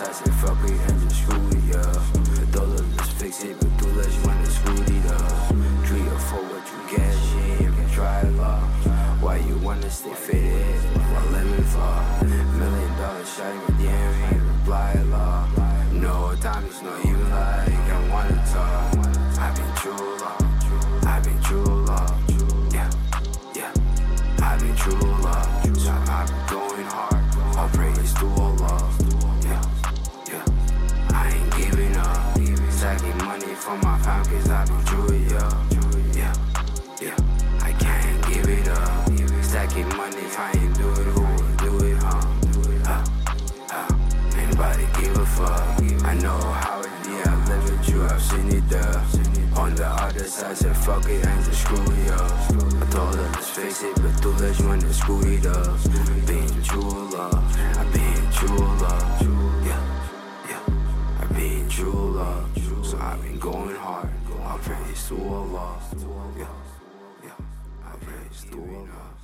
Sas e facă e henge scuia Dollar is fixed pe tu lași mână scuria Three or four what you get, she ain't even try a Why you wanna stay faded, while let me fall Million dollar shining in the air, ain't reply a No, time is not even like I wanna talk. For my fam, cause I've been true, yeah, yeah, yeah. I can't give it up, stacking money if I ain't do it, who will do it, huh? Huh, huh. Anybody give a fuck? I know how it be, I live with you, I've seen it there. On the other side, said fuck it, and just screw it up. I told her, let's face it, but too late when they screw it up. Being true love, been true love, so I've been going hard. I praise to Allah, yeah, yeah. I praise to Allah.